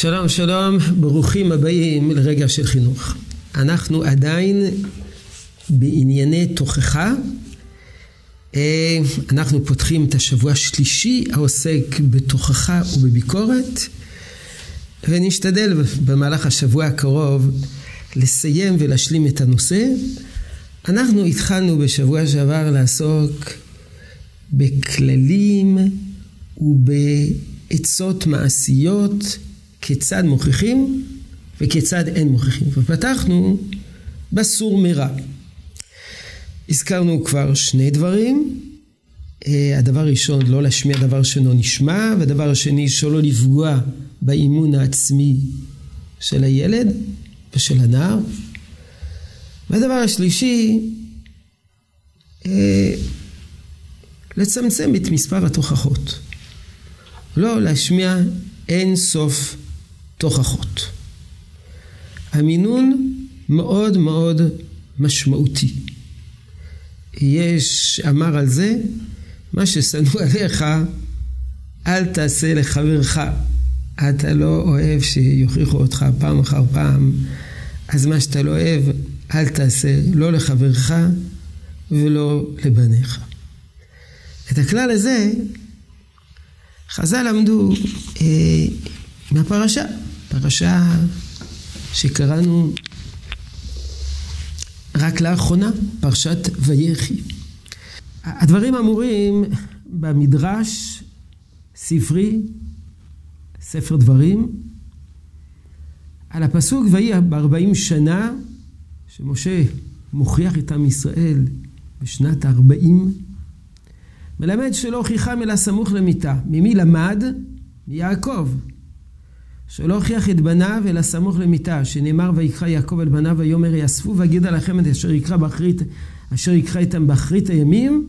שלום שלום, ברוכים הבאים לרגע של חינוך. אנחנו עדיין בענייני תוכחה. אה, אנחנו פותחים את השבוע השלישי העוסק בתוכחה ובביקורת, ונשתדל במהלך השבוע הקרוב לסיים ולהשלים את הנושא. אנחנו התחלנו בשבוע שעבר לעסוק בכללים ובעצות מעשיות כיצד מוכיחים וכיצד אין מוכיחים. ופתחנו בסור מרע. הזכרנו כבר שני דברים. אה, הדבר הראשון, לא להשמיע דבר שאינו נשמע, והדבר השני, שלא לפגוע באימון העצמי של הילד ושל הנער. והדבר השלישי, אה, לצמצם את מספר התוכחות. לא להשמיע אין סוף תוכחות. המינון מאוד מאוד משמעותי. יש, אמר על זה, מה ששנוא עליך, אל תעשה לחברך. אתה לא אוהב שיוכיחו אותך פעם אחר פעם, אז מה שאתה לא אוהב, אל תעשה, לא לחברך ולא לבניך. את הכלל הזה חז"ל למדו אה, מהפרשה. פרשה שקראנו רק לאחרונה, פרשת ויחי. הדברים אמורים במדרש ספרי, ספר דברים, על הפסוק ויהי בארבעים שנה שמשה מוכיח את עם ישראל בשנת הארבעים, מלמד שלא הוכיחם אלא סמוך למיתה. ממי למד? מיעקב. שלא הוכיח את בניו אלא סמוך למיתה, שנאמר ויקרא יעקב אל בניו ויאמר יאספו ואגיד עליכם את אשר יקרא באחרית, אשר יקרא איתם באחרית הימים,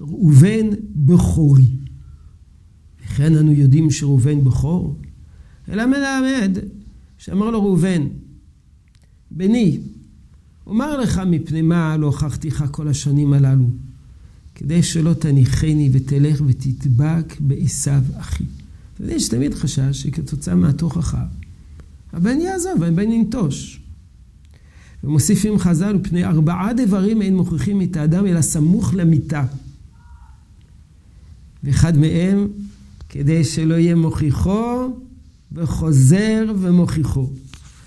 ראובן בכורי. וכן אנו יודעים שראובן בכור, אלא מלמד שאמר לו ראובן, בני, אומר לך מפני מה לא הוכחתיך כל השנים הללו, כדי שלא תניחני ותלך ותדבק בעשיו אחי. יש תמיד חשש שכתוצאה מהתוכחה הבן יעזוב, הבן ינטוש. ומוסיפים חז"ל, ופני ארבעה דברים אין מוכיחים את האדם אלא סמוך למיטה. ואחד מהם, כדי שלא יהיה מוכיחו וחוזר ומוכיחו.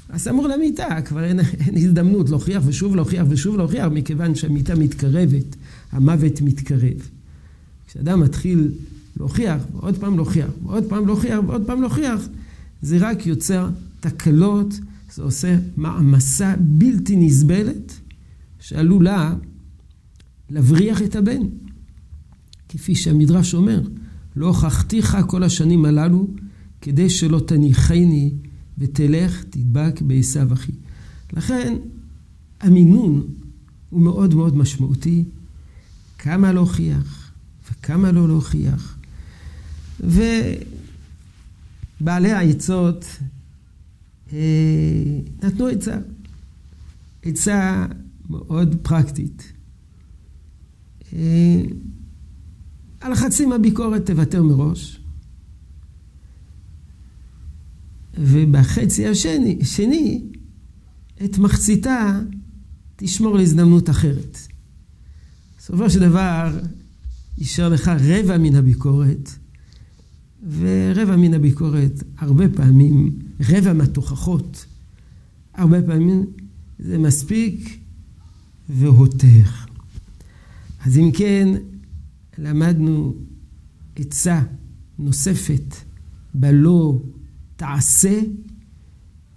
אז סמוך למיטה, כבר אין, אין הזדמנות להוכיח ושוב להוכיח ושוב להוכיח, מכיוון שהמיטה מתקרבת, המוות מתקרב. כשאדם מתחיל להוכיח, ועוד פעם להוכיח, ועוד פעם להוכיח, ועוד פעם להוכיח, זה רק יוצר תקלות, זה עושה מעמסה בלתי נסבלת, שעלולה להבריח את הבן. כפי שהמדרש אומר, לא הוכחתיך כל השנים הללו, כדי שלא תניחני ותלך תדבק בעשיו אחי. לכן, המינון הוא מאוד מאוד משמעותי. כמה להוכיח וכמה לא להוכיח. ובעלי העצות אה, נתנו עצה, עצה מאוד פרקטית. אה, על חצי מהביקורת תוותר מראש, ובחצי השני, שני, את מחציתה תשמור להזדמנות אחרת. בסופו של דבר, יישאר לך רבע מן הביקורת, ורבע מן הביקורת, הרבה פעמים, רבע מהתוכחות, הרבה פעמים זה מספיק והותר. אז אם כן, למדנו עצה נוספת בלא תעשה,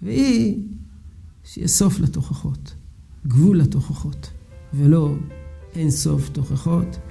והיא שיהיה סוף לתוכחות, גבול לתוכחות, ולא אין סוף תוכחות.